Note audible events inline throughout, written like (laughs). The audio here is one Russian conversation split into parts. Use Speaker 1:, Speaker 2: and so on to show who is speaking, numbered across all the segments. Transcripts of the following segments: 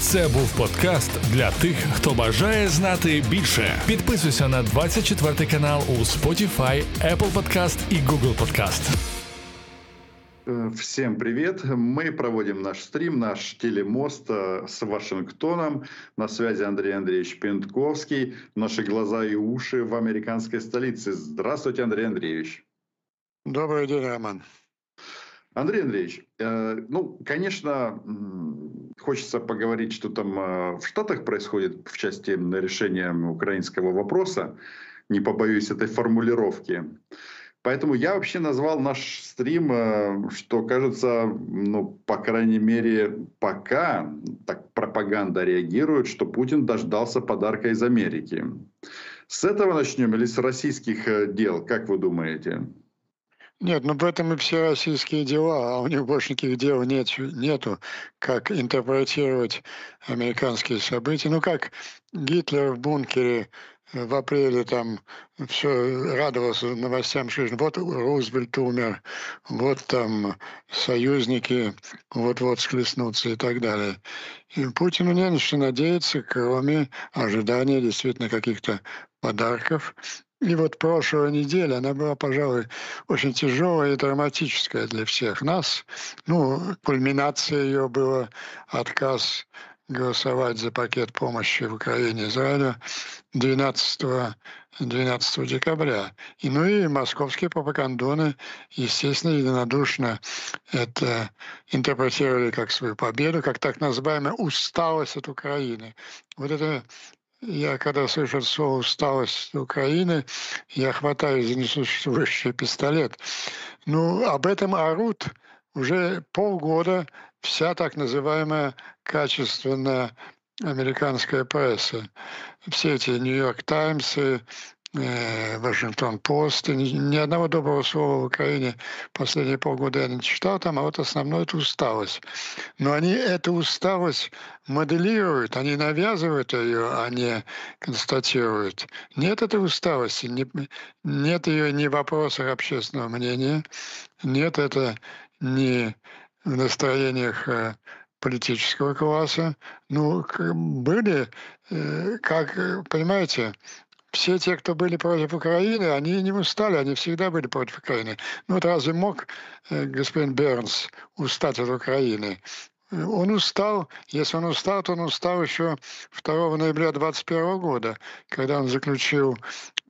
Speaker 1: Це був подкаст для тих, хто бажає знати більше. Підписуйся на 24 канал у Spotify, Apple Podcast і Google Podcast.
Speaker 2: Э, Всем привет! Мы проводим наш стрим, наш телемост э, с Вашингтоном. На связи Андрей Андреевич Пентковский. Наши глаза и уши в американской столице. Здравствуйте, Андрей Андреевич.
Speaker 3: Добрый день, Роман.
Speaker 2: Андрей Андреевич, э, ну, конечно, хочется поговорить, что там э, в Штатах происходит в части решения украинского вопроса. Не побоюсь этой формулировки. Поэтому я вообще назвал наш стрим, э, что кажется, ну, по крайней мере, пока так пропаганда реагирует, что Путин дождался подарка из Америки. С этого начнем или с российских дел, как вы думаете?
Speaker 3: Нет, ну в этом и все российские дела, а у них больше никаких дел нет, нету, как интерпретировать американские события. Ну как Гитлер в бункере э, в апреле там все радовался новостям, что вот Рузвельт умер, вот там союзники вот-вот схлестнутся и так далее. И Путину не на что надеяться, кроме ожидания действительно каких-то подарков. И вот прошлая неделя, она была, пожалуй, очень тяжелая и драматическая для всех нас. Ну, кульминация ее была отказ голосовать за пакет помощи в Украине Израилю 12, 12 декабря. И, ну и московские пропагандоны, естественно, единодушно это интерпретировали как свою победу, как так называемая усталость от Украины. Вот это я когда слышу слово «усталость Украины», я хватаюсь за несуществующий пистолет. Ну, об этом орут уже полгода вся так называемая качественная американская пресса. Все эти «Нью-Йорк Таймсы», э, Вашингтон-Пост. Ни, ни одного доброго слова в Украине последние полгода я не читал там, а вот основное это усталость. Но они эту усталость моделируют, они навязывают ее, а не констатируют. Нет этой усталости, не, нет ее ни в вопросах общественного мнения, нет это ни в настроениях э, политического класса. Ну, были, э, как, понимаете, все те, кто были против Украины, они не устали, они всегда были против Украины. Ну вот разве мог э, господин Бернс устать от Украины? Он устал, если он устал, то он устал еще 2 ноября 2021 года, когда он заключил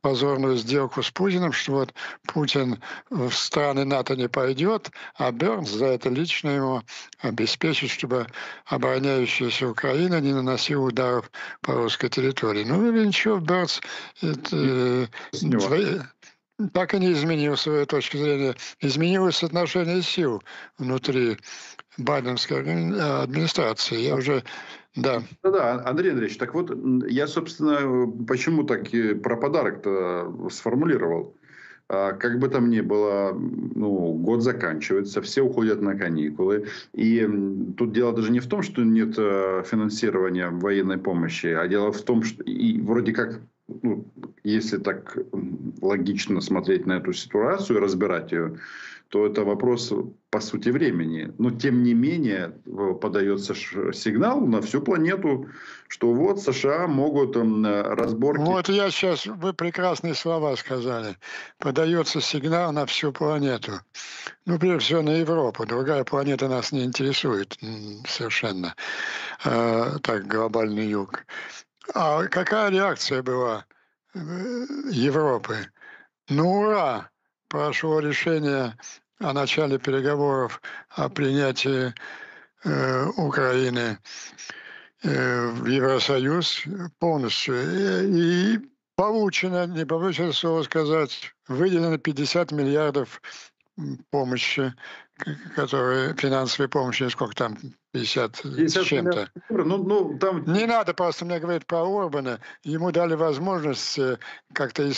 Speaker 3: позорную сделку с Путиным, что вот Путин в страны НАТО не пойдет, а Бернс за это лично ему обеспечит, чтобы обороняющаяся Украина не наносила ударов по русской территории. Ну или ничего, Бернс это, э, так и не изменил свою точку зрения. Изменилось отношение сил внутри байденской администрации. Я уже да.
Speaker 2: Да, да, Андрей Андреевич, так вот, я, собственно, почему так про подарок-то сформулировал. А, как бы там ни было, ну, год заканчивается, все уходят на каникулы. И тут дело даже не в том, что нет э, финансирования военной помощи, а дело в том, что и вроде как ну, если так логично смотреть на эту ситуацию и разбирать ее, то это вопрос, по сути, времени. Но, тем не менее, подается сигнал на всю планету, что вот США могут разборки...
Speaker 3: Вот я сейчас, вы прекрасные слова сказали. Подается сигнал на всю планету. Ну, прежде всего, на Европу. Другая планета нас не интересует совершенно. Э, так, глобальный юг. А какая реакция была э, Европы? Ну, ура! Прошло решение о начале переговоров о принятии э, Украины э, в Евросоюз полностью. И, и получено, не побоюсь слово сказать, выделено 50 миллиардов помощи, которые финансовой помощи, сколько там, 50, 50 с чем-то. Ну, ну, там... Не надо просто мне говорить про Орбана. Ему дали возможность э, как-то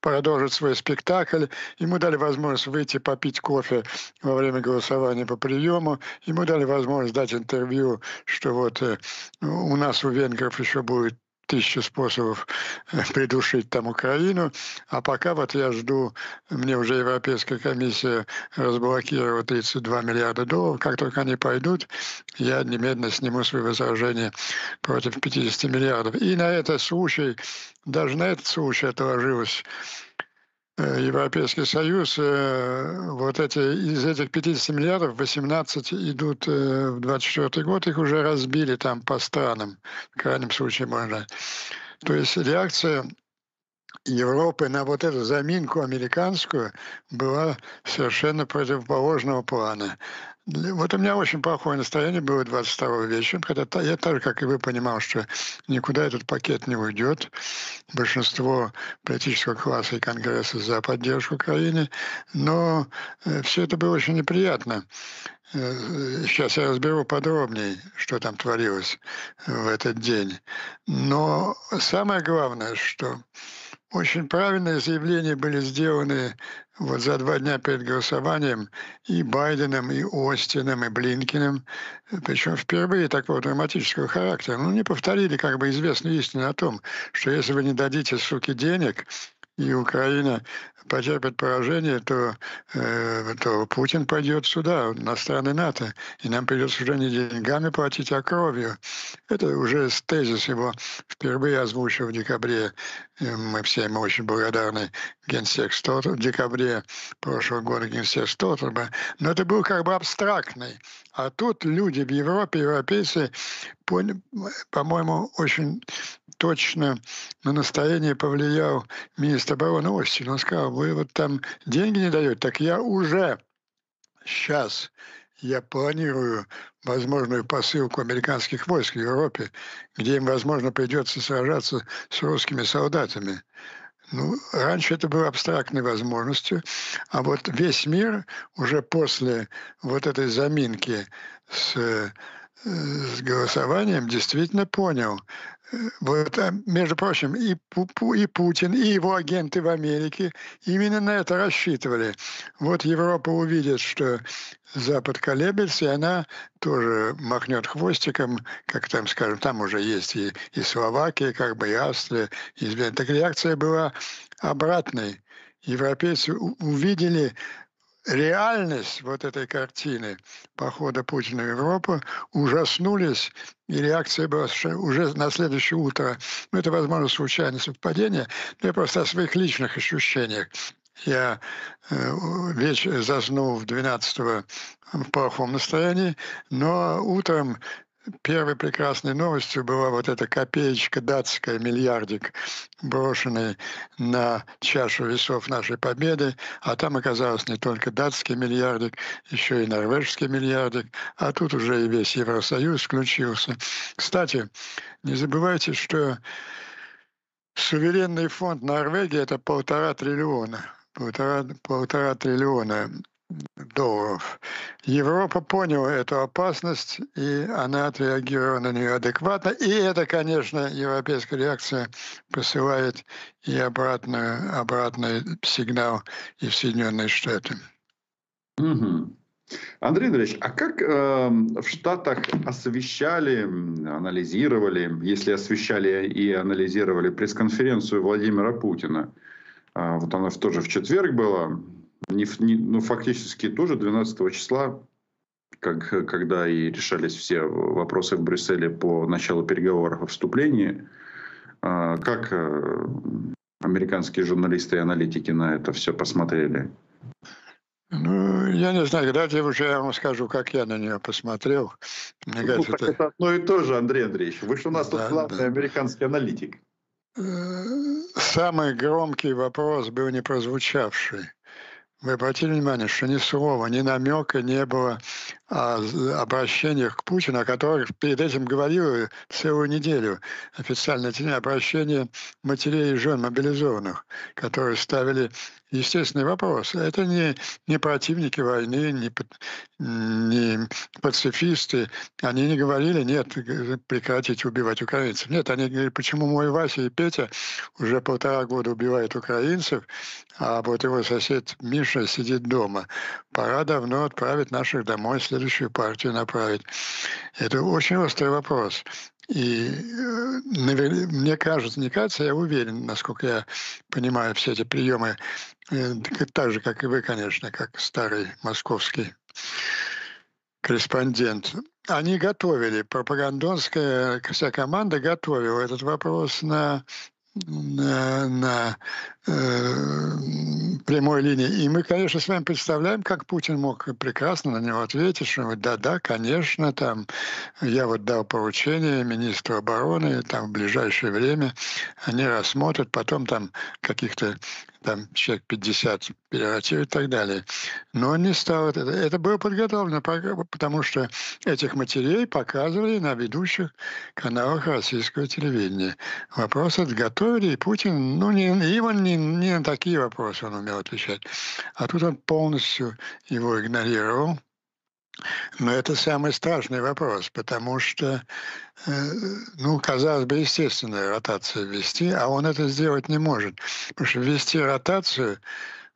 Speaker 3: продолжить свой спектакль. Ему дали возможность выйти попить кофе во время голосования по приему. Ему дали возможность дать интервью, что вот э, у нас у венгров еще будет тысячу способов э, придушить там Украину, а пока вот я жду, мне уже Европейская комиссия разблокировала 32 миллиарда долларов, как только они пойдут, я немедленно сниму свои возражения против 50 миллиардов. И на этот случай, даже на этот случай отложилось Европейский Союз, э, вот эти, из этих 50 миллиардов 18 идут э, в 24 год, их уже разбили там по странам, в крайнем случае можно. То есть реакция Европы на вот эту заминку американскую была совершенно противоположного плана. Вот у меня очень плохое настроение было 22 вечера, хотя я так же, как и вы, понимал, что никуда этот пакет не уйдет. Большинство политического класса и Конгресса за поддержку Украины, но э, все это было очень неприятно. Э, сейчас я разберу подробнее, что там творилось в этот день. Но самое главное, что очень правильные заявления были сделаны вот за два дня перед голосованием и Байденом, и Остином, и Блинкиным, причем впервые такого драматического характера. Ну, не повторили как бы известную истину о том, что если вы не дадите, суки, денег, и Украина потерпит поражение, то, э, то Путин пойдет сюда, на страны НАТО, и нам придется уже не деньгами платить, а кровью. Это уже тезис его впервые озвучил в декабре. Мы все ему очень благодарны генсек Столтер, в декабре прошлого года генсек Столтерба. Но это был как бы абстрактный. А тут люди в Европе, европейцы, по-моему, очень точно на настроение повлиял министр обороны Остин. Он сказал, вы вот там деньги не даете, так я уже сейчас я планирую возможную посылку американских войск в Европе, где им, возможно, придется сражаться с русскими солдатами. Ну, раньше это было абстрактной возможностью, а вот весь мир уже после вот этой заминки с, э, с голосованием действительно понял, вот, а, между прочим, и, и Путин, и его агенты в Америке именно на это рассчитывали. Вот Европа увидит, что Запад колеблется, и она тоже махнет хвостиком, как там, скажем, там уже есть и, и Словакия, как бы и Австрия. И, так реакция была обратной. Европейцы увидели реальность вот этой картины похода Путина в Европу ужаснулись, и реакция была уже на следующее утро. Ну, это, возможно, случайное совпадение, но я просто о своих личных ощущениях. Я э, вечер заснул в 12 в плохом настроении, но утром первой прекрасной новостью была вот эта копеечка датская, миллиардик, брошенный на чашу весов нашей победы, а там оказалось не только датский миллиардик, еще и норвежский миллиардик, а тут уже и весь Евросоюз включился. Кстати, не забывайте, что суверенный фонд Норвегии – это полтора триллиона. Полтора, полтора триллиона долларов. Европа поняла эту опасность, и она отреагировала на нее адекватно. И это, конечно, европейская реакция посылает и обратно, обратный сигнал и в Соединенные Штаты.
Speaker 2: Угу. Андрей Андреевич, а как э, в Штатах освещали, анализировали, если освещали и анализировали пресс-конференцию Владимира Путина? А, вот она тоже в четверг была не, не, ну, фактически тоже 12 числа, как, когда и решались все вопросы в Брюсселе по началу переговоров о вступлении, а, как э, американские журналисты и аналитики на это все посмотрели?
Speaker 3: Ну, я не знаю, давайте уже я вам скажу, как я на нее посмотрел.
Speaker 2: Мне ну, кажется, это... это одно и то же, Андрей Андреевич. Вы же у нас да, тут главный да. американский аналитик.
Speaker 3: Э, самый громкий вопрос был не прозвучавший. Вы обратили внимание, что ни слова, ни намека не было обращениях к Путину, о которых перед этим говорил целую неделю. Официальное обращение матерей и жен мобилизованных, которые ставили естественный вопрос. Это не, не противники войны, не, не пацифисты. Они не говорили, нет, прекратите убивать украинцев. Нет, они говорили, почему мой Вася и Петя уже полтора года убивают украинцев, а вот его сосед Миша сидит дома. Пора давно отправить наших домой. Следующий следующую партию направить. Это очень острый вопрос. И э, мне кажется, не кажется, я уверен, насколько я понимаю все эти приемы, э, так же, как и вы, конечно, как старый московский корреспондент. Они готовили, пропагандонская вся команда готовила этот вопрос на на, на э, прямой линии. И мы, конечно, с вами представляем, как Путин мог прекрасно на него ответить, что да-да, конечно, там я вот дал поручение министру обороны, там в ближайшее время они рассмотрят, потом там каких-то там человек 50 превратил и так далее. Но не стал это. Это было подготовлено, потому что этих матерей показывали на ведущих каналах российского телевидения. Вопрос отготовили, и Путин, ну, не, он не, не на такие вопросы он умел отвечать. А тут он полностью его игнорировал. Но это самый страшный вопрос, потому что, э, ну, казалось бы, естественная ротация ввести, а он это сделать не может. Потому что ввести ротацию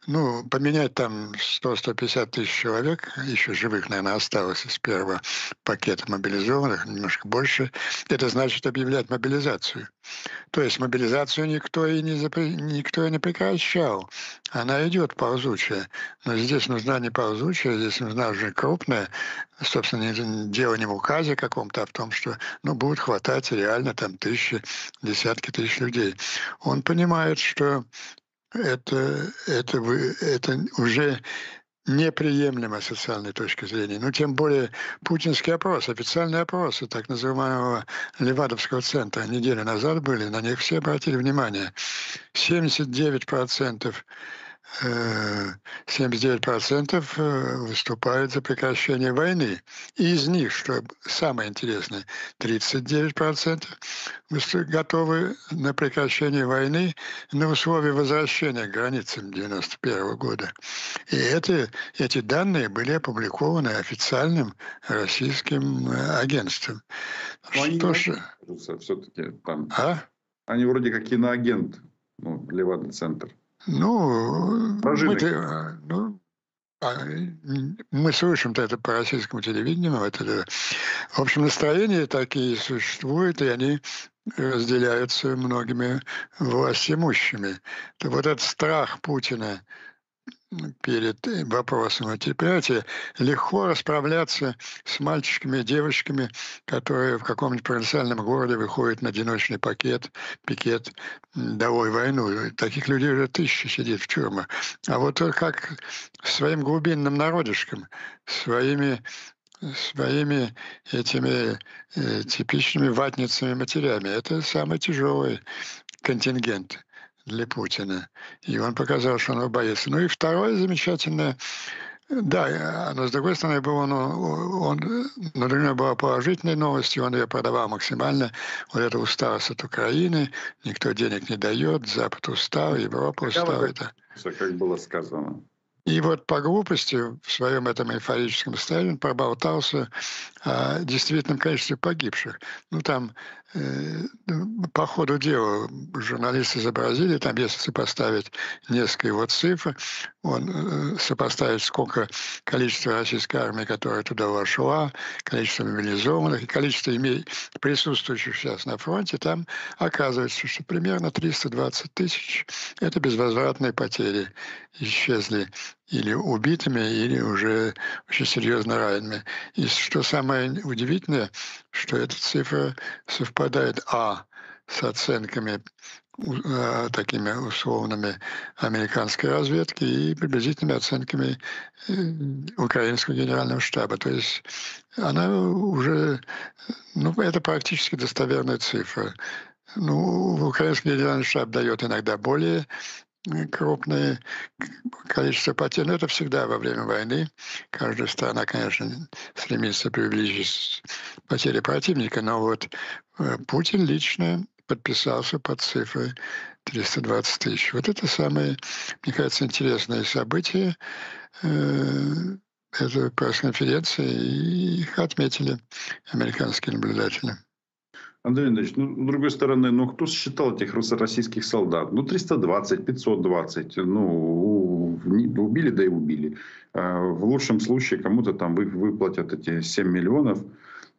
Speaker 3: ну, поменять там 100-150 тысяч человек, еще живых, наверное, осталось из первого пакета мобилизованных, немножко больше, это значит объявлять мобилизацию. То есть мобилизацию никто и не, запре... никто и не прекращал. Она идет ползучая. Но здесь нужна не ползучая, здесь нужна уже крупная. Собственно, дело не в указе каком-то, а в том, что ну, будет хватать реально там тысячи, десятки тысяч людей. Он понимает, что это, это, это уже неприемлемо с социальной точки зрения. Ну, тем более путинский опрос, официальные опросы так называемого Левадовского центра неделю назад были, на них все обратили внимание. 79% 79% э, выступают за прекращение войны. И из них, что самое интересное, 39% готовы на прекращение войны на условии возвращения к границам 91 года. И эти, эти данные были опубликованы официальным российским э, агентством.
Speaker 2: Но что ж... все-таки там... А? Они вроде как иноагент, ну, Левада-центр.
Speaker 3: Ну, мы, ну а, мы слышим-то это по российскому телевидению, но это, в общем, настроения такие существуют, и они разделяются многими властимущими. Вот этот страх Путина перед вопросом этипиатии, легко расправляться с мальчиками и девочками, которые в каком-нибудь провинциальном городе выходят на одиночный пакет, пикет «Давай войну». Таких людей уже тысячи сидит в тюрьмах. А вот как своим глубинным народишкам, своими своими этими э, типичными ватницами матерями. Это самый тяжелый контингент для Путина. И он показал, что он боится. Ну и второе замечательное, да, но с другой стороны, было, ну, он, для него была положительной новостью, он ее продавал максимально. Вот это усталость от Украины, никто денег не дает, Запад устал, Европа устала. Это...
Speaker 2: Как было сказано.
Speaker 3: И вот по глупости в своем этом эйфорическом состоянии он проболтался о действительном количестве погибших. Ну, там э, по ходу дела журналисты изобразили, там если сопоставить несколько его цифр, он э, сопоставить сколько количество российской армии, которая туда вошла, количество мобилизованных и количество име... присутствующих сейчас на фронте, там оказывается, что примерно 320 тысяч – это безвозвратные потери исчезли или убитыми, или уже очень серьезно ранеными. И что самое удивительное, что эта цифра совпадает, а, с оценками э, такими условными американской разведки и приблизительными оценками э, украинского генерального штаба. То есть она уже, ну, это практически достоверная цифра. Ну, украинский генеральный штаб дает иногда более крупное количество потерь. Но это всегда во время войны. Каждая страна, конечно, стремится приблизить потери противника. Но вот э, Путин лично подписался под цифрой 320 тысяч. Вот это самое, мне кажется, интересное событие э, этой пресс-конференции, и их отметили американские наблюдатели.
Speaker 2: Андрей Андреевич, ну, с другой стороны, ну, кто считал этих российских солдат? Ну, 320, 520. Ну, убили, да и убили. А в лучшем случае кому-то там выплатят эти 7 миллионов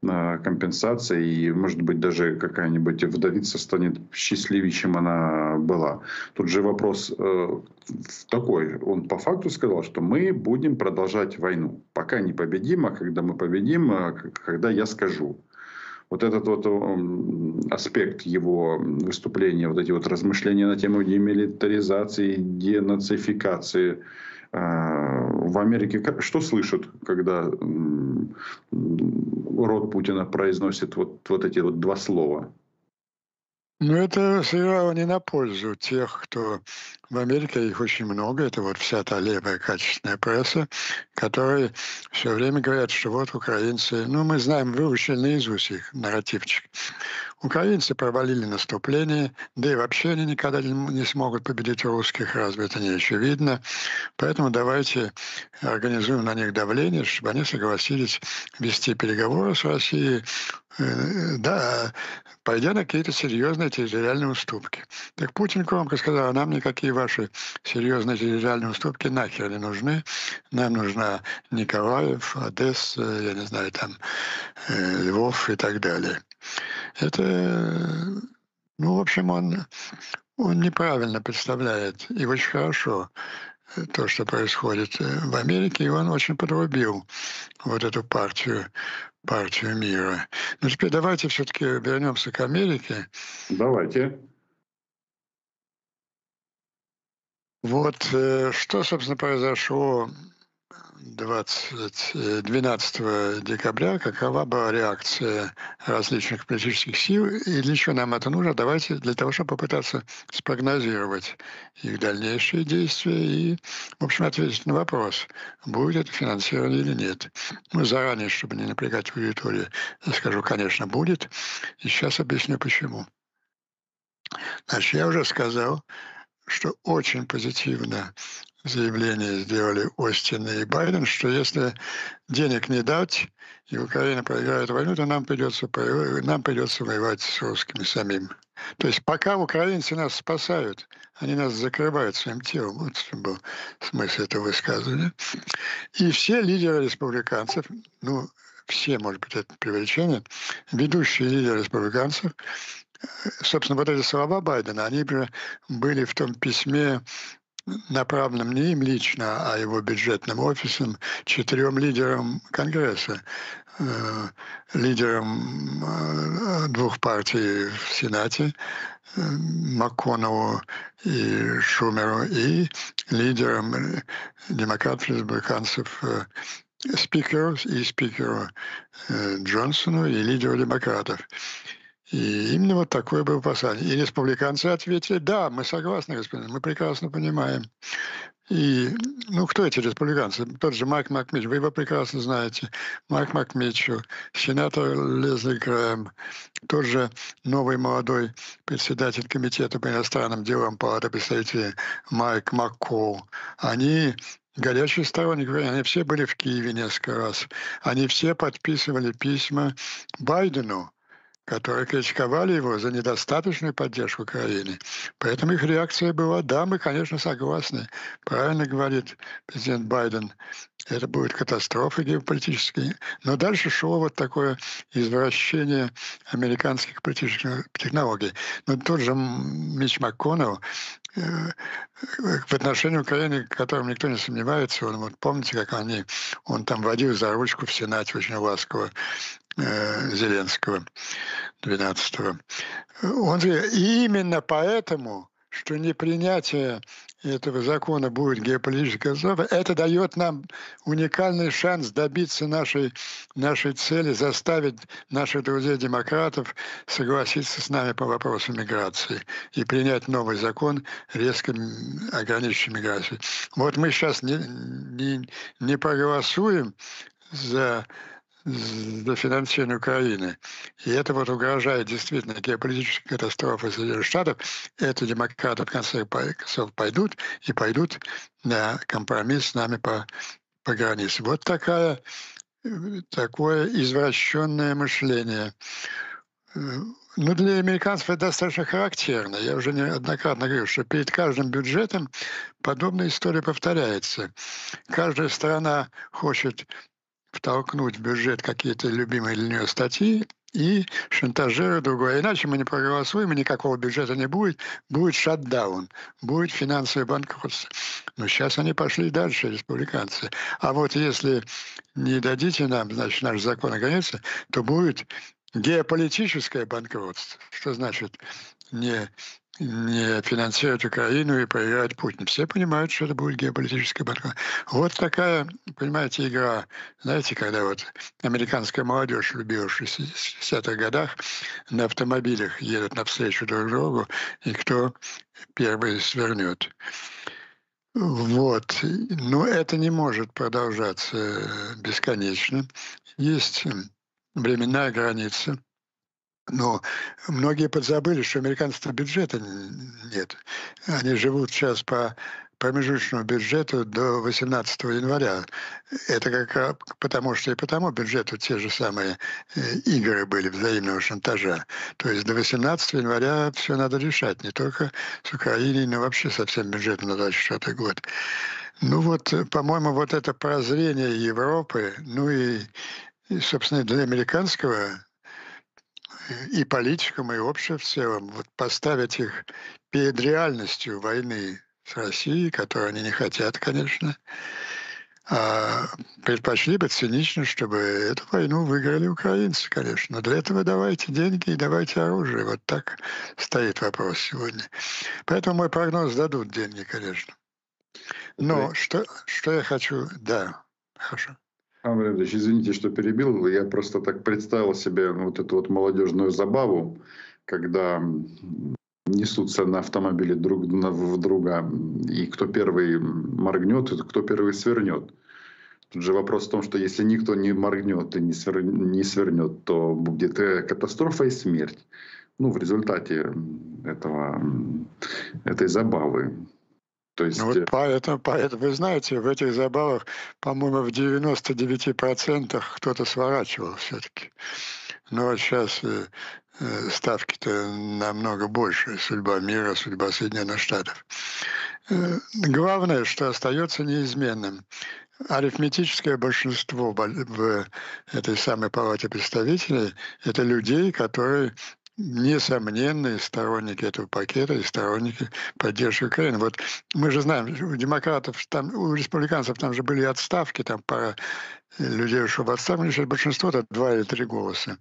Speaker 2: компенсации, и, может быть, даже какая-нибудь вдовица станет счастливее, чем она была. Тут же вопрос э, такой. Он по факту сказал, что мы будем продолжать войну. Пока не победим, а когда мы победим, а когда я скажу. Вот этот вот аспект его выступления, вот эти вот размышления на тему демилитаризации, денацификации – а, в Америке что слышат, когда род Путина произносит вот, вот эти вот два слова?
Speaker 3: Ну, это сыграло не на пользу тех, кто в Америке, их очень много, это вот вся та левая качественная пресса, которые все время говорят, что вот украинцы, ну, мы знаем, выучили наизусть их нарративчик. Украинцы провалили наступление, да и вообще они никогда не смогут победить русских, разве это не очевидно. Поэтому давайте организуем на них давление, чтобы они согласились вести переговоры с Россией, э, да, пойдя на какие-то серьезные территориальные уступки. Так Путин громко сказал, а нам никакие ваши серьезные территориальные уступки нахер не нужны. Нам нужна Николаев, Одесса, я не знаю, там, э, Львов и так далее. Это, ну, в общем, он, он неправильно представляет и очень хорошо э, то, что происходит э, в Америке, и он очень подрубил вот эту партию, партию мира. Но теперь давайте все-таки вернемся к Америке.
Speaker 2: Давайте.
Speaker 3: Вот э, что, собственно, произошло 20, 12 э, декабря, какова была реакция различных политических сил и для чего нам это нужно? Давайте для того, чтобы попытаться спрогнозировать их дальнейшие действия и, в общем, ответить на вопрос, будет это финансирование или нет. Ну, заранее, чтобы не напрягать аудиторию, я скажу, конечно, будет. И сейчас объясню, почему. Значит, я уже сказал, что очень позитивно заявление сделали Остин и Байден, что если денег не дать, и Украина проиграет войну, то нам придется, нам придется воевать с русскими самим. То есть пока украинцы нас спасают, они нас закрывают своим телом. Вот что был смысл этого высказывания. И все лидеры республиканцев, ну, все, может быть, это привлечение, ведущие лидеры республиканцев, собственно, вот эти слова Байдена, они были в том письме направленным не им лично, а его бюджетным офисом, четырем лидерам Конгресса, э, лидерам э, двух партий в Сенате, э, МакКонову и Шумеру, и лидерам демократов, республиканцев спикеру и спикеру Джонсону и лидеру демократов. И именно вот такое было послание. И республиканцы ответили, да, мы согласны, господин, мы прекрасно понимаем. И, ну, кто эти республиканцы? Тот же Майк Макмич, вы его прекрасно знаете. Майк Макмичу, сенатор Лезли Грэм, тот же новый молодой председатель комитета по иностранным делам Палаты представителей Майк Маккол. Они горячие сторонники, они все были в Киеве несколько раз. Они все подписывали письма Байдену, которые критиковали его за недостаточную поддержку Украины. Поэтому их реакция была, да, мы, конечно, согласны. Правильно говорит президент Байден, это будет катастрофа геополитическая. Но дальше шло вот такое извращение американских политических технологий. Но тот же Мич МакКоннелл э, в отношении Украины, в котором никто не сомневается, он, вот помните, как они, он там водил за ручку в Сенате очень ласково Зеленского 12-го. Он говорит, именно поэтому, что непринятие этого закона будет геополитической катастрофой, это дает нам уникальный шанс добиться нашей, нашей цели, заставить наших друзей-демократов согласиться с нами по вопросу миграции и принять новый закон, резко ограничивающий миграцию. Вот мы сейчас не, не, не проголосуем за за финансирование Украины. И это вот угрожает действительно геополитической катастрофой Соединенных Штатов. Это демократы в конце концов пойдут и пойдут на компромисс с нами по, по границе. Вот такая, такое извращенное мышление. ну, для американцев это достаточно характерно. Я уже неоднократно говорил, что перед каждым бюджетом подобная история повторяется. Каждая страна хочет втолкнуть в бюджет какие-то любимые для нее статьи и шантажирует другое. Иначе мы не проголосуем, и никакого бюджета не будет. Будет шатдаун, будет финансовое банкротство. Но сейчас они пошли дальше, республиканцы. А вот если не дадите нам, значит, наш закон ограничится, то будет геополитическое банкротство. Что значит не не финансировать Украину и проиграть Путин. Все понимают, что это будет геополитическая борьба. Вот такая, понимаете, игра. Знаете, когда вот американская молодежь, любила в 60-х годах, на автомобилях едут навстречу друг другу, и кто первый свернет. Вот. Но это не может продолжаться бесконечно. Есть временная граница – но многие подзабыли, что американцев бюджета нет. Они живут сейчас по промежуточному бюджету до 18 января. Это как потому что и потому бюджету те же самые э, игры были взаимного шантажа. То есть до 18 января все надо решать, не только с Украиной, но вообще со всем бюджетом на 24 год. Ну вот, по-моему, вот это прозрение Европы, ну и, и собственно, для американского и политикам, и обществу в целом, вот поставить их перед реальностью войны с Россией, которую они не хотят, конечно, а предпочли бы цинично, чтобы эту войну выиграли украинцы, конечно. Но для этого давайте деньги и давайте оружие. Вот так стоит вопрос сегодня. Поэтому мой прогноз дадут деньги, конечно. Но что, что я хочу... Да, хорошо.
Speaker 2: Амрядович, извините, что перебил. Я просто так представил себе вот эту вот молодежную забаву, когда несутся на автомобиле друг в друга, и кто первый моргнет, и кто первый свернет. Тут же вопрос в том, что если никто не моргнет и не, свер... не свернет, то будет катастрофа и смерть. Ну, в результате этого, этой забавы.
Speaker 3: То есть... Вот поэтому, поэтому, вы знаете, в этих забавах, по-моему, в 99% кто-то сворачивал все-таки. Но вот сейчас э, э, ставки-то намного больше. Судьба мира, судьба Соединенных Штатов. Э, главное, что остается неизменным. Арифметическое большинство в этой самой палате представителей – это людей, которые несомненные сторонники этого пакета и сторонники поддержки Украины. Вот мы же знаем, у демократов, там, у республиканцев там же были отставки, там пара людей ушло в отставку, сейчас большинство это два или три голоса.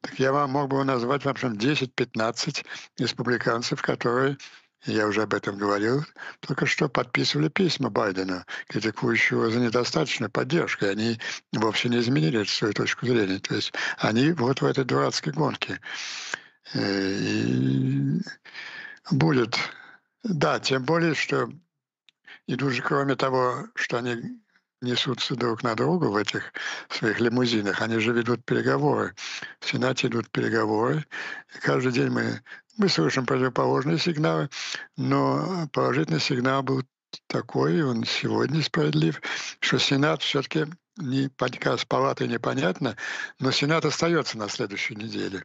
Speaker 3: Так я вам мог бы назвать, в общем, 10-15 республиканцев, которые я уже об этом говорил, только что подписывали письма Байдена, критикующего за недостаточную поддержку. И они вовсе не изменили свою точку зрения. То есть они вот в этой дурацкой гонке. Э, будет. Да, тем более, что и тут же, кроме того, что они несутся друг на друга в этих своих лимузинах, они же ведут переговоры. В Сенате идут переговоры. И каждый день мы, мы слышим противоположные сигналы, но положительный сигнал был такой, он сегодня справедлив, что Сенат все-таки не с палатой непонятно, но Сенат остается на следующей неделе.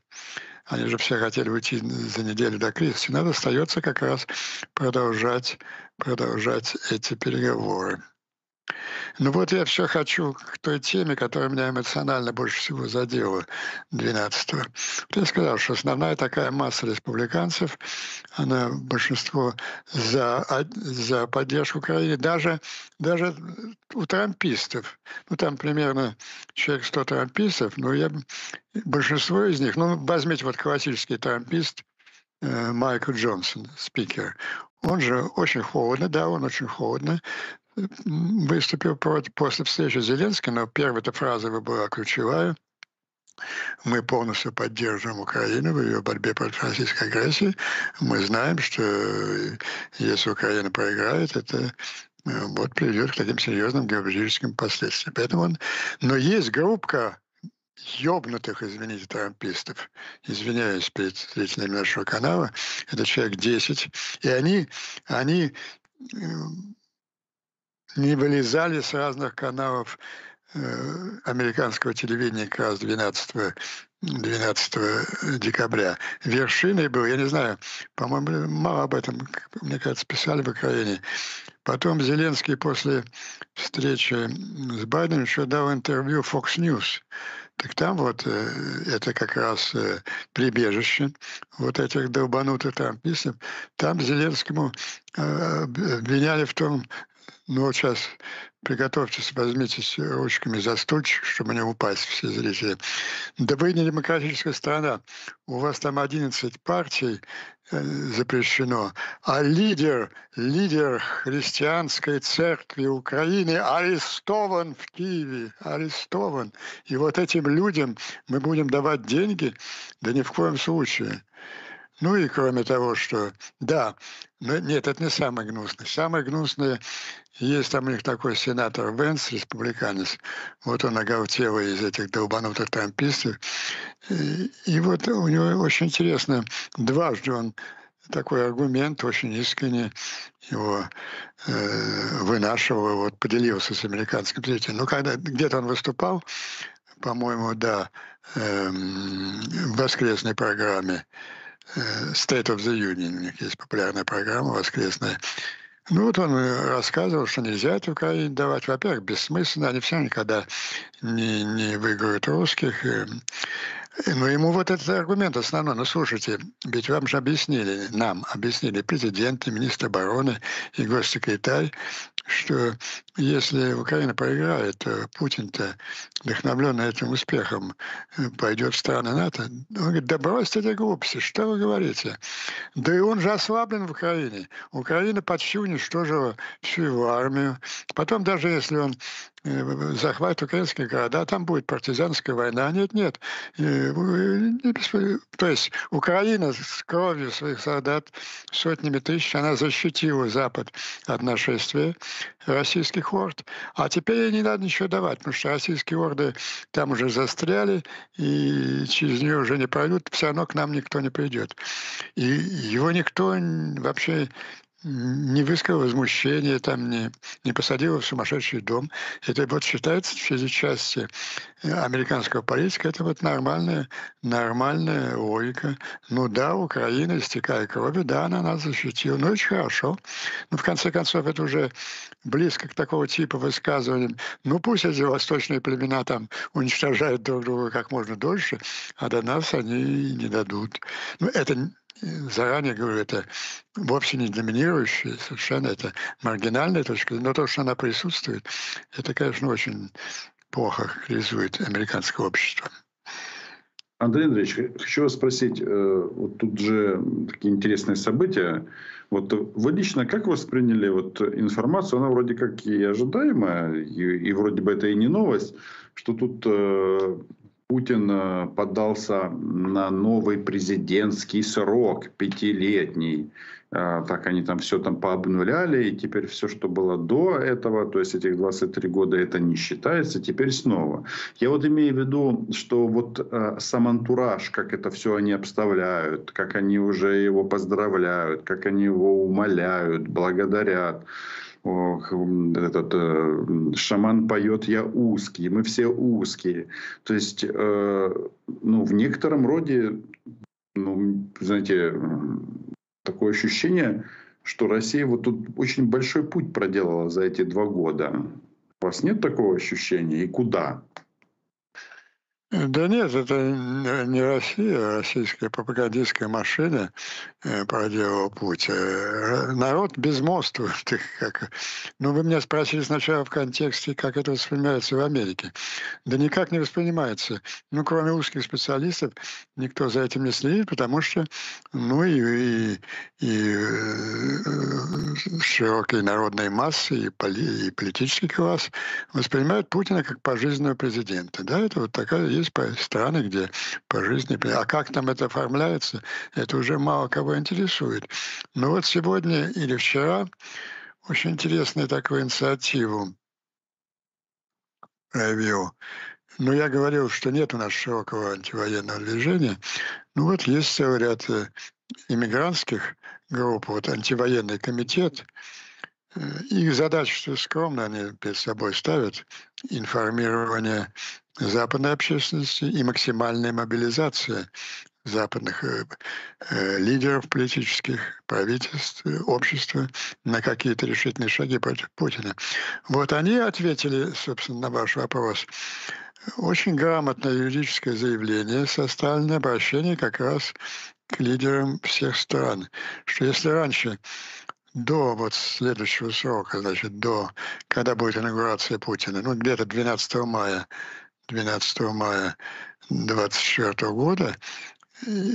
Speaker 3: Они же все хотели уйти за неделю до кризиса. Сенат остается как раз продолжать, продолжать эти переговоры. Ну вот я все хочу к той теме, которая меня эмоционально больше всего задела 12-го. Я сказал, что основная такая масса республиканцев, она большинство за, за поддержку Украины, даже, даже у трампистов. Ну там примерно человек 100 трампистов, но я, большинство из них, ну возьмите вот классический трампист, э, Майкл Джонсон, спикер. Он же очень холодно, да, он очень холодно выступил против, после встречи с но первая-то фраза его была ключевая. Мы полностью поддерживаем Украину в ее борьбе против российской агрессии. Мы знаем, что если Украина проиграет, это э, вот приведет к таким серьезным геополитическим последствиям. Поэтому он... Но есть группка ёбнутых, извините, трампистов, извиняюсь перед зрителями нашего канала, это человек 10, и они, они э, не вылезали с разных каналов американского телевидения как раз 12 12 декабря. Вершиной был, я не знаю, по-моему, мало об этом, мне кажется, писали в Украине. Потом Зеленский после встречи с Байденом еще дал интервью Fox News. Так там вот э, это как раз э, прибежище вот этих долбанутых трампистов. Там Зеленскому э, обвиняли в том, ну вот сейчас приготовьтесь, возьмитесь ручками за стульчик, чтобы не упасть все зрители. Да вы не демократическая страна. У вас там 11 партий э, запрещено, а лидер, лидер христианской церкви Украины арестован в Киеве, арестован. И вот этим людям мы будем давать деньги? Да ни в коем случае. Ну и кроме того, что да, но нет, это не самое гнусное. Самое гнусное, есть там у них такой сенатор Венс, республиканец, вот он оголтел из этих долбанутых трампистов. И, и вот у него очень интересно, дважды он такой аргумент очень искренне его э, вынашивал, вот поделился с американским зрителем. Ну, когда где-то он выступал, по-моему, да, э, в воскресной программе, State of the Union, у них есть популярная программа воскресная. Ну вот он рассказывал, что нельзя это Украине давать. Во-первых, бессмысленно, они все никогда не, не выиграют русских. Но ему вот этот аргумент основной. Ну, слушайте, ведь вам же объяснили, нам объяснили президент, и министр обороны, и госсекретарь, что если Украина проиграет, то Путин-то, вдохновленный этим успехом, пойдет в страны НАТО. Он говорит, да бросьте эти глупости, что вы говорите? Да и он же ослаблен в Украине. Украина почти уничтожила всю его армию. Потом даже если он Э, захват украинских города, там будет партизанская война. Нет, нет. Э, то есть Украина с кровью своих солдат, сотнями тысяч, она защитила Запад от нашествия российских орд. А теперь ей не надо ничего давать, потому что российские орды там уже застряли, и через нее уже не пройдут, все равно к нам никто не придет. И его никто вообще не высказал возмущения, там не, не посадил в сумасшедший дом. Это вот считается в части э, американского политика, это вот нормальная, нормальная логика. Ну да, Украина, истекая кровью, да, она нас защитила. Ну, очень хорошо. Но в конце концов, это уже близко к такого типа высказываниям. Ну, пусть эти восточные племена там уничтожают друг друга как можно дольше, а до нас они не дадут. Ну, это заранее говорю, это вовсе не доминирующая, совершенно это маргинальная точка, но то, что она присутствует, это, конечно, очень плохо характеризует американское общество.
Speaker 2: Андрей Андреевич, хочу вас спросить, э, вот тут же такие интересные события. Вот вы лично как восприняли вот информацию, она вроде как и ожидаемая, и, и вроде бы это и не новость, что тут э, Путин э, поддался на новый президентский срок, пятилетний. Э, так они там все там пообнуляли, и теперь все, что было до этого, то есть этих 23 года, это не считается, теперь снова. Я вот имею в виду, что вот э, сам антураж, как это все они обставляют, как они уже его поздравляют, как они его умоляют, благодарят этот э, шаман поет «Я узкий», мы все узкие. То есть, э, ну, в некотором роде, ну, знаете, такое ощущение, что Россия вот тут очень большой путь проделала за эти два года. У вас нет такого ощущения? И куда?
Speaker 3: Да нет, это не Россия, а российская пропагандистская машина э, проделала путь. Э, народ безмолвствует. (laughs) Как... Ну, вы меня спросили сначала в контексте, как это воспринимается в Америке. Да никак не воспринимается. Ну, кроме узких специалистов, никто за этим не следит, потому что, ну, и, и, и э, широкие народные массы, и, поли, и политический класс воспринимают Путина как пожизненного президента. Да, это вот такая есть страны, где по жизни... А как там это оформляется, это уже мало кого интересует. Но вот сегодня или вчера очень интересную такую инициативу проявил. Но я говорил, что нет у нас широкого антивоенного движения. Ну вот есть целый ряд э, иммигрантских групп, вот антивоенный комитет, их задача что скромно они перед собой ставят информирование западной общественности и максимальная мобилизация западных э, э, лидеров политических, правительств, э, общества на какие-то решительные шаги против Путина. Вот они ответили, собственно, на ваш вопрос. Очень грамотное юридическое заявление составлено обращение как раз к лидерам всех стран, что если раньше до вот следующего срока, значит, до, когда будет инаугурация Путина, ну, где-то 12 мая, 12 мая 2024 года,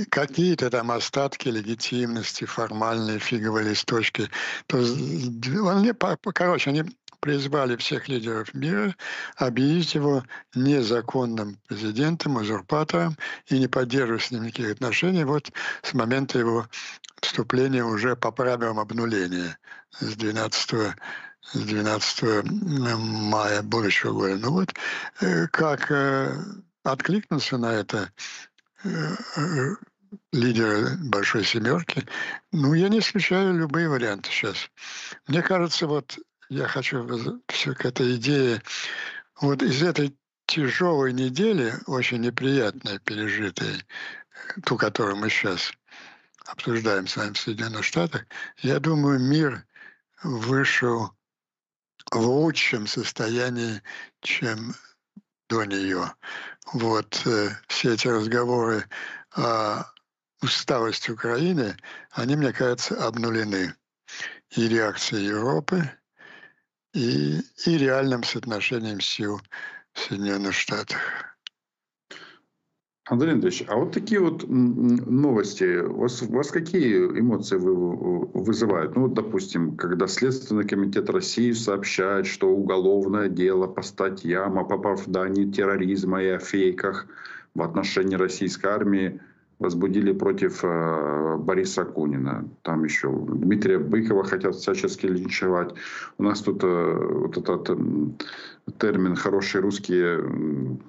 Speaker 3: какие-то там остатки легитимности, формальные фиговые листочки. То, они, короче, они призвали всех лидеров мира объявить его незаконным президентом, узурпатором и не поддерживать с ним никаких отношений вот с момента его вступления уже по правилам обнуления с 12 с 12 мая будущего года. Ну вот э, как э, откликнуться на это Э, лидера Большой Семерки. Ну, я не исключаю любые варианты сейчас. Мне кажется, вот я хочу все к этой идее, вот из этой тяжелой недели, очень неприятной, пережитой, ту, которую мы сейчас обсуждаем с вами в Соединенных Штатах, я думаю, мир вышел в лучшем состоянии, чем до нее. Вот э, все эти разговоры о усталости Украины, они, мне кажется, обнулены. И реакцией Европы, и, и реальным соотношением сил в Соединенных Штатах.
Speaker 2: Андрей Андреевич, а вот такие вот новости, у вас, у вас какие эмоции вызывают? Ну вот, допустим, когда Следственный комитет России сообщает, что уголовное дело по статьям о оправдании терроризма и о фейках в отношении российской армии возбудили против э, Бориса Кунина. Там еще Дмитрия Быкова хотят всячески линчевать. У нас тут э, вот этот термин «хорошие русские»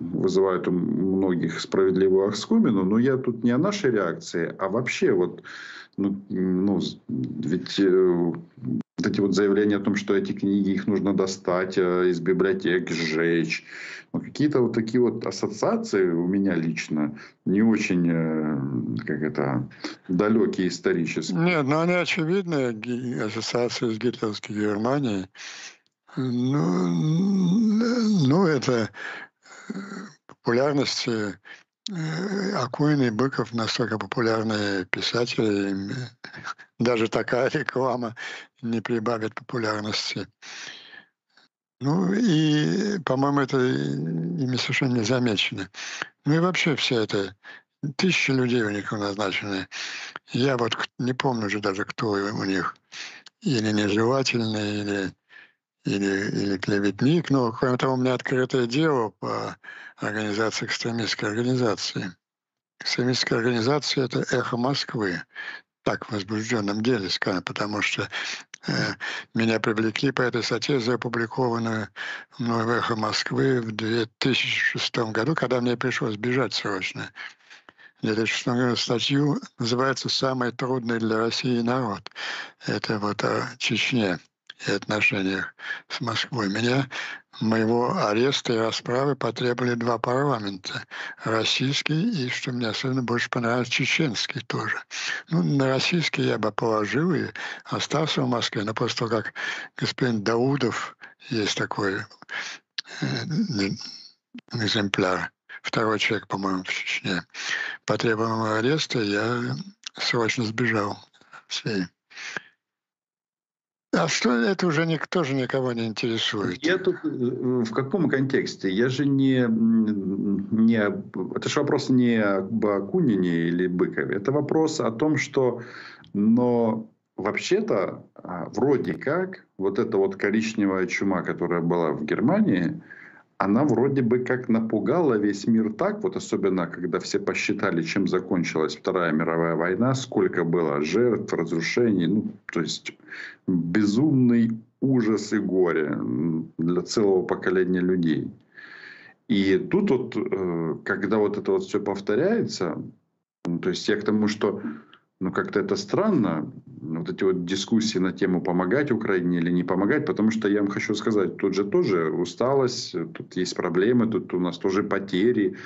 Speaker 2: вызывает у многих справедливую оскомину, но я тут не о нашей реакции, а вообще вот, ну, ну ведь э, вот эти вот заявления о том, что эти книги, их нужно достать э, из библиотек, сжечь, ну, какие-то вот такие вот ассоциации у меня лично не очень, э, как это, далекие исторически.
Speaker 3: Нет, ну они очевидные, ассоциации с гитлеровской Германией. Ну, ну это э, э, Акунин и Быков настолько популярные писатели, (laughs) даже такая реклама не прибавит популярности. Ну и, по-моему, это ими совершенно не замечено. Ну и вообще все это, тысячи людей у них назначены. Я вот не помню уже даже, кто у них. Или нежелательный, или или, или клеветник. Но, кроме того, у меня открытое дело по организации экстремистской организации. Экстремистская организация – это «Эхо Москвы». Так в возбужденном деле сказано, потому что э, меня привлекли по этой статье, опубликованную мной в «Эхо Москвы» в 2006 году, когда мне пришлось бежать срочно. 2006 году статью называется «Самый трудный для России народ». Это вот о Чечне и отношениях с Москвой. Меня, моего ареста и расправы потребовали два парламента. Российский и, что мне особенно больше понравилось, чеченский тоже. Ну, на российский я бы положил и остался в Москве. Но после того, как господин Даудов, есть такой э, экземпляр, второй человек, по-моему, в Чечне, потребовал ареста, я срочно сбежал всей а что это уже никто же никого не интересует?
Speaker 2: Я тут э, в каком контексте? Я же не, не это же вопрос не об Акунине или Быкове. Это вопрос о том, что но вообще-то а, вроде как вот эта вот коричневая чума, которая была в Германии, она вроде бы как напугала весь мир так, вот особенно когда все посчитали, чем закончилась Вторая мировая война, сколько было жертв, разрушений, ну, то есть безумный ужас и горе для целого поколения людей. И тут вот, э, когда вот это вот все повторяется, ну, то есть я к тому, что ну как-то это странно, вот эти вот дискуссии на тему помогать Украине или не помогать, потому что я вам хочу сказать, тут же тоже усталость, тут есть проблемы, тут у нас тоже потери,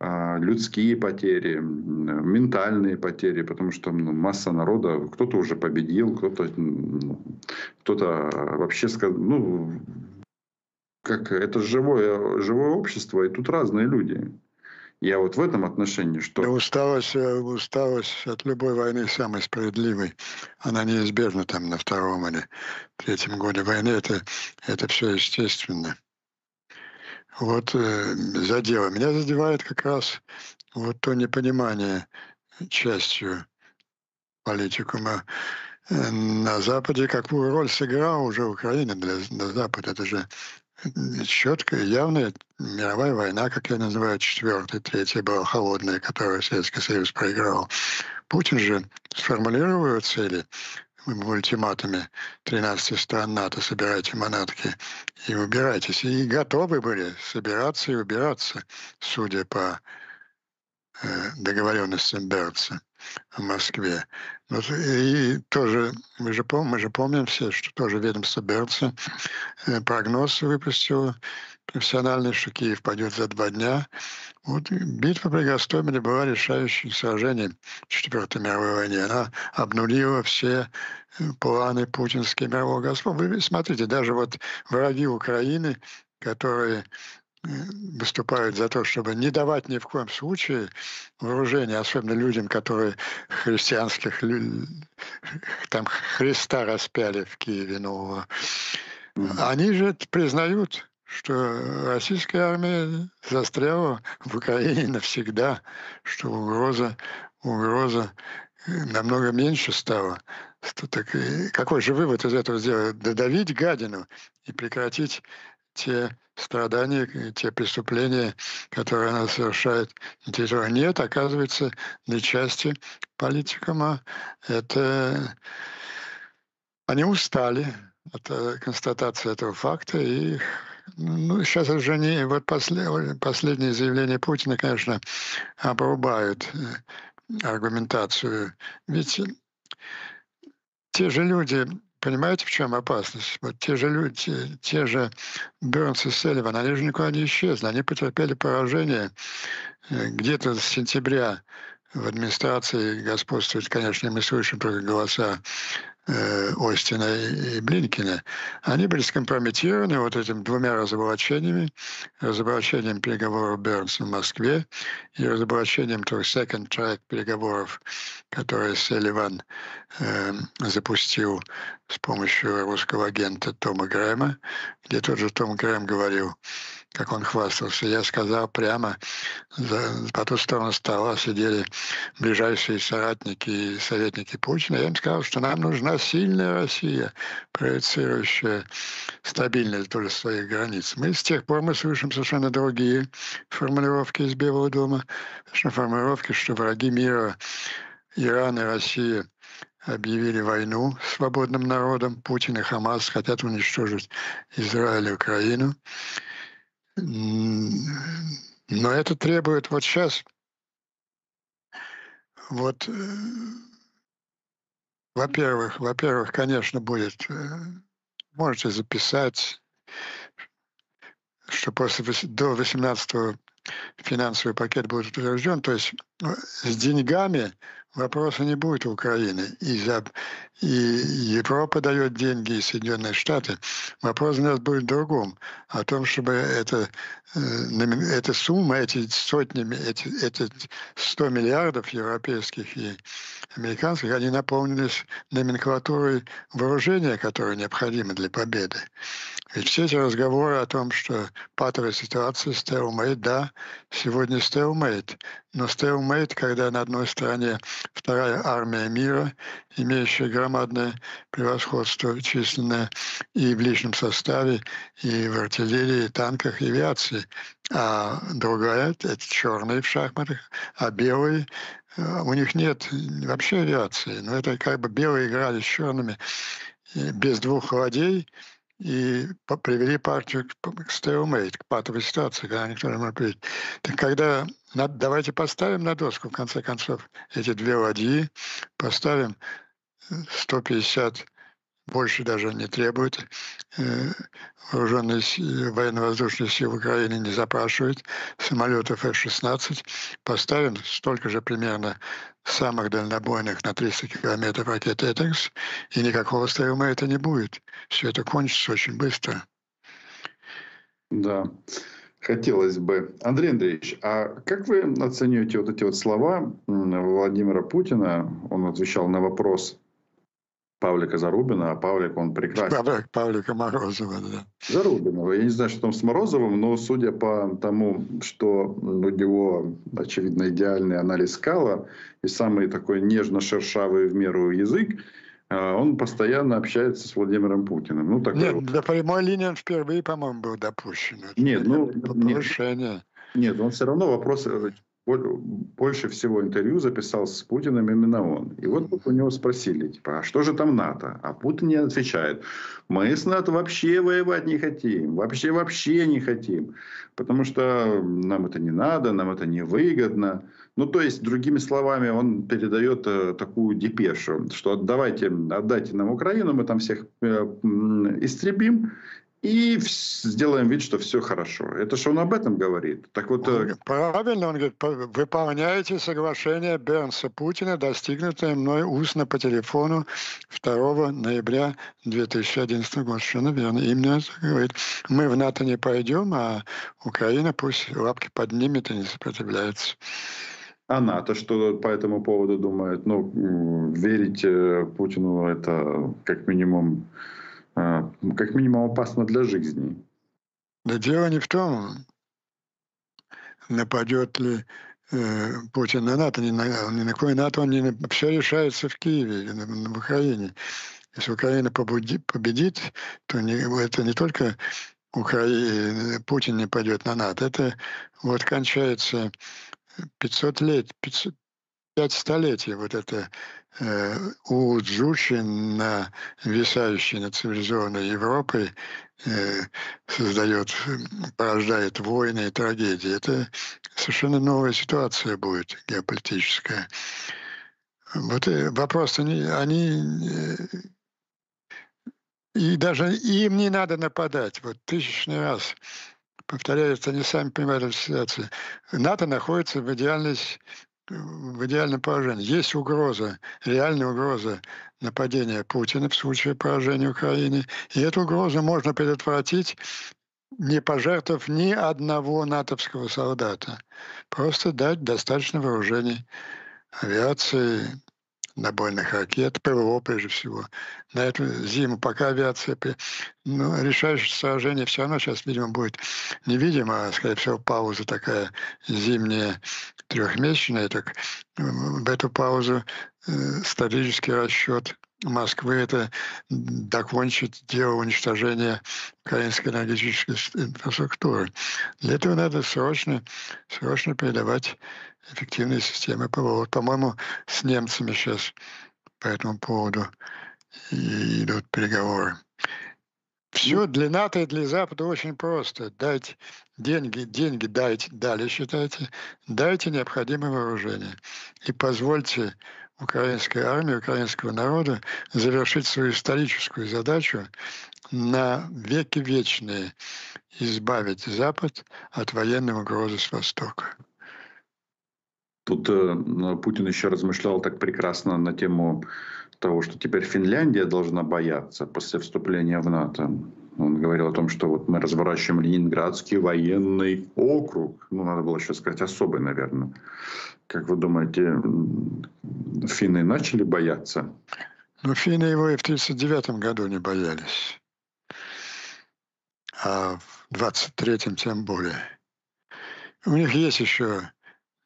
Speaker 2: а, людские потери, ментальные потери, потому что ну, масса народа, кто-то уже победил, кто-то кто-то вообще сказал, ну, как это живое, живое общество, и тут разные люди. Я вот в этом отношении, что...
Speaker 3: Да усталость, э, усталость от любой войны самой справедливой. Она неизбежна там на втором или третьем годе войны. Это, это все естественно. Вот э, задело. Меня задевает как раз вот то непонимание частью политикума э, на Западе, какую роль сыграла уже Украина для, для Запада. Это же четкая, явная мировая война, как я называю, четвертая, третья была холодная, которую Советский Союз проиграл. Путин же сформулировал цели в ультиматуме 13 стран НАТО «собирайте манатки и убирайтесь». И готовы были собираться и убираться, судя по э, договоренностям Берца в Москве. Вот, и тоже, мы же, мы же помним все, что тоже ведомство Берца э, прогноз выпустило профессиональный, что Киев пойдет за два дня. Вот битва при Гастомеле была решающим сражением Четвертой мировой войне. Она обнулила все э, планы путинские мирового господства. Вы смотрите, даже вот враги Украины, которые выступают за то, чтобы не давать ни в коем случае вооружения, особенно людям, которые христианских, там Христа распяли в Киеве нового. Они же признают, что российская армия застряла в Украине навсегда, что угроза, угроза э, намного меньше стала. Так, какой же вывод из этого сделать? Додавить гадину и прекратить те страдания, те преступления, которые она совершает территории. Нет, оказывается, для части политикам а это они устали от э, констатации этого факта и ну, сейчас уже не... Вот послед, последнее заявление Путина, конечно, обрубают э, аргументацию. Ведь те же люди, Понимаете, в чем опасность? Вот те же люди, те, те же Бернс и Селливан, они же никуда не исчезли. Они потерпели поражение э, где-то с сентября в администрации господствует, конечно, мы слышим только голоса э, Остина и Блинкина, они были скомпрометированы вот этими двумя разоблачениями, разоблачением переговоров Бернса в Москве и разоблачением того second track переговоров, которые Селиван э, запустил с помощью русского агента Тома Грэма, где тот же Том Грэм говорил, как он хвастался. Я сказал прямо, по ту сторону стола сидели ближайшие соратники и советники Путина. Я им сказал, что нам нужна сильная Россия, проецирующая стабильность вдоль своих границ. Мы с тех пор мы слышим совершенно другие формулировки из Белого дома, формулировки, что враги мира, Иран и Россия объявили войну свободным народам. Путин и Хамас хотят уничтожить Израиль и Украину. Но это требует вот сейчас, вот, э, во-первых, во-первых, конечно, будет, э, можете записать, что после до 18 финансовый пакет будет утвержден, то есть ну, с деньгами вопроса не будет у Украины. И, за, и Европа дает деньги, и Соединенные Штаты. Вопрос у нас будет в другом. О том, чтобы это, э, эта сумма, эти сотни, эти, эти 100 миллиардов европейских и американских, они наполнились номенклатурой вооружения, которое необходимо для победы. Ведь все эти разговоры о том, что патовая ситуация, stalemate, да, сегодня stalemate, но stalemate, когда на одной стороне вторая армия мира, имеющая громадное превосходство численное и в личном составе, и в артиллерии, и танках, и авиации, а другая — это черные в шахматах, а белые э, у них нет вообще авиации. Но это как бы белые играли с черными без двух ладей, и привели партию к stalemate, к патовой ситуации, когда никто не может победить. Так когда давайте поставим на доску, в конце концов, эти две ладьи, поставим 150 больше даже не требует. Э, вооруженные военно-воздушные силы Украины не запрашивают самолетов F-16. Поставим столько же примерно самых дальнобойных на 300 километров ракет «Этекс», и никакого стрелма это не будет. Все это кончится очень быстро.
Speaker 2: Да. Хотелось бы. Андрей Андреевич, а как вы оцениваете вот эти вот слова Владимира Путина? Он отвечал на вопрос Павлика Зарубина, а Павлик, он прекрасен.
Speaker 3: Павлик, Павлика Морозова, да.
Speaker 2: Зарубинова. Я не знаю, что там с Морозовым, но судя по тому, что у него, очевидно, идеальный анализ скала и самый такой нежно-шершавый в меру язык, а, он постоянно общается с Владимиром Путиным. Ну,
Speaker 3: такой нет, вот. до прямой линии он впервые, по-моему, был допущен.
Speaker 2: Нет, ну, повышение. Нет, нет, он все равно вопрос э, больше всего интервью записал с Путиным именно он. И вот у него спросили, типа, а что же там НАТО? А Путин не отвечает. Мы с НАТО вообще воевать не хотим. Вообще, вообще не хотим. Потому что нам это не надо, нам это не выгодно. Ну, то есть, другими словами, он передает э, такую депешу, что давайте, отдайте нам Украину, мы там всех э, истребим, и сделаем вид, что все хорошо. Это что он об этом говорит. Так вот,
Speaker 3: э, правильно, он говорит, выполняйте соглашение Бернса Путина, достигнутое мной устно по телефону 2 ноября 2011 года. Совершенно верно. Именно говорит, мы в НАТО не пойдем, а Украина пусть лапки поднимет и не сопротивляется.
Speaker 2: А НАТО что по этому поводу думает? Ну, верить э, Путину это как минимум как минимум опасно для жизни.
Speaker 3: Да дело не в том, нападет ли э, Путин на НАТО, ни на, ни на какой НАТО, он не, все решается в Киеве, в Украине. Если Украина победит, победит то не, это не только Украина, Путин не пойдет на НАТО, это вот кончается 500 лет, 500, 5 столетий вот это э, Уджучи, на, висающий над цивилизованной Европой, э, создает, порождает войны и трагедии. Это совершенно новая ситуация будет геополитическая. Вот э, вопрос, они, они и даже им не надо нападать. Вот тысячный раз повторяется, они сами понимают эту ситуацию. НАТО находится в идеальной в идеальном положении. Есть угроза, реальная угроза нападения Путина в случае поражения Украины. И эту угрозу можно предотвратить, не пожертвовав ни одного натовского солдата. Просто дать достаточно вооружений авиации, набойных ракет, ПВО прежде всего. На эту зиму, пока авиация... Ну, решающее сражение все равно сейчас, видимо, будет невидимо, а, скорее всего, пауза такая зимняя, трехмесячная. Так в эту паузу э, стратегический расчет Москвы — это докончить дело уничтожения украинской энергетической инфраструктуры. Для этого надо срочно, срочно передавать эффективные системы ПВО. По-моему, с немцами сейчас по этому поводу идут переговоры. Все для НАТО и для Запада очень просто. Дайте деньги, деньги дайте, дали, считайте, дайте необходимое вооружение. И позвольте украинской армии, украинского народа завершить свою историческую задачу на веки вечные избавить Запад от военной угрозы с Востока.
Speaker 2: Тут э, Путин еще размышлял так прекрасно на тему того, что теперь Финляндия должна бояться после вступления в НАТО. Он говорил о том, что вот мы разворачиваем Ленинградский военный округ. Ну, надо было еще сказать особый, наверное. Как вы думаете, финны начали бояться?
Speaker 3: Ну, финны его и в 1939 году не боялись. А в 23-м тем более. У них есть еще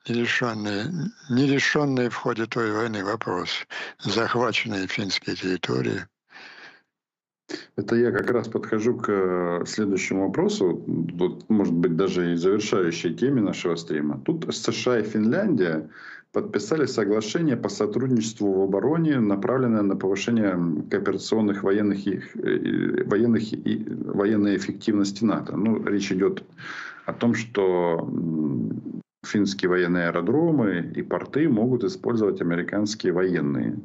Speaker 3: нерешенные, нерешенные в ходе той войны вопрос. Захваченные финские территории.
Speaker 2: Это я как раз подхожу к э, следующему вопросу, вот, может быть, даже и завершающей теме нашего стрима. Тут США и Финляндия подписали соглашение по сотрудничеству в обороне, направленное на повышение кооперационных военных и, э, военных и военной эффективности НАТО. Ну, речь идет о том, что финские военные аэродромы и порты могут использовать американские военные.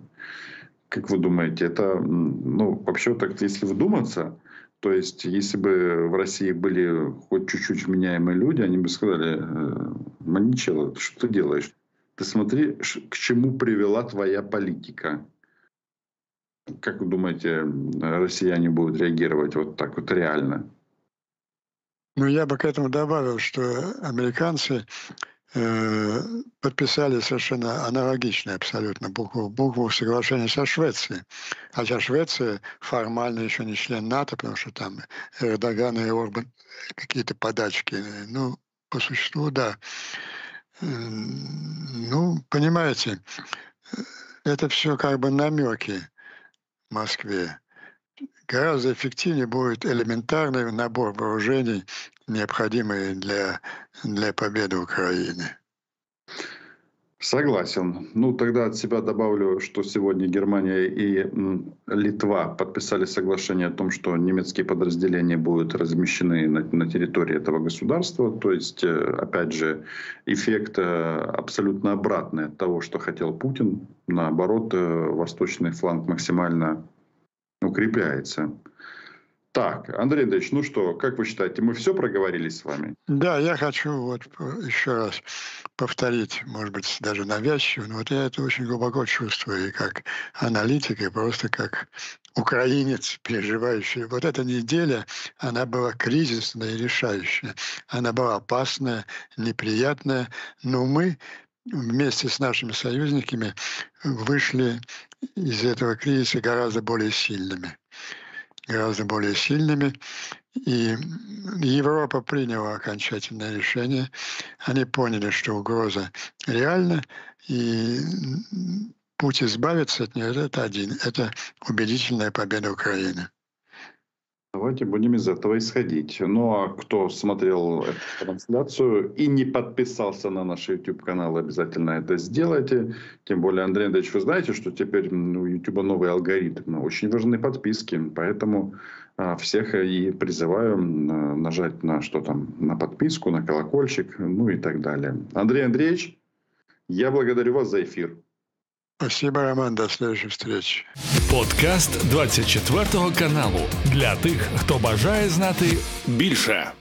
Speaker 2: Как вы думаете, это, ну, вообще так, если вдуматься, то есть, если бы в России были хоть чуть-чуть вменяемые люди, они бы сказали, «Э, Маничело, что ты делаешь? Ты смотри, к чему привела твоя политика. Как вы думаете, россияне будут реагировать вот так вот реально?
Speaker 3: Ну, я бы к этому добавил, что американцы э, подписали совершенно аналогичное абсолютно букву, букву соглашения со Швецией. Хотя Швеция формально еще не член НАТО, потому что там Эрдоган и Орбан какие-то подачки. Ну, по существу, да. Ну, понимаете, это все как бы намеки Москве гораздо эффективнее будет элементарный набор вооружений, необходимый для, для победы Украины.
Speaker 2: Согласен. Ну, тогда от себя добавлю, что сегодня Германия и Литва подписали соглашение о том, что немецкие подразделения будут размещены на, на территории этого государства. То есть, э, опять же, эффект э, абсолютно обратный от того, что хотел Путин. Наоборот, э, восточный фланг максимально укрепляется. Так, Андрей Андреевич, ну что, как вы считаете, мы все проговорили с вами?
Speaker 3: Да, я хочу вот еще раз повторить, может быть, даже навязчиво, но вот я это очень глубоко чувствую и как аналитик, и просто как украинец, переживающий. Вот эта неделя, она была кризисная и решающая. Она была опасная, неприятная, но мы вместе с нашими союзниками вышли из этого кризиса гораздо более сильными. Гораздо более сильными. И Европа приняла окончательное решение. Они поняли, что угроза реальна, и путь избавиться от нее – это один. Это убедительная победа Украины.
Speaker 2: Давайте будем из этого исходить. Ну а кто смотрел эту трансляцию и не подписался на наш YouTube канал, обязательно это сделайте. Тем более, Андрей Андреевич, вы знаете, что теперь у YouTube новый алгоритм. Очень важны подписки. Поэтому а, всех и призываю нажать на что там, на подписку, на колокольчик, ну и так далее. Андрей Андреевич, я благодарю вас за эфир.
Speaker 3: Спасибо, Роман. До следующей встречи.
Speaker 1: Подкаст 24 каналу для тих, хто бажає знати більше.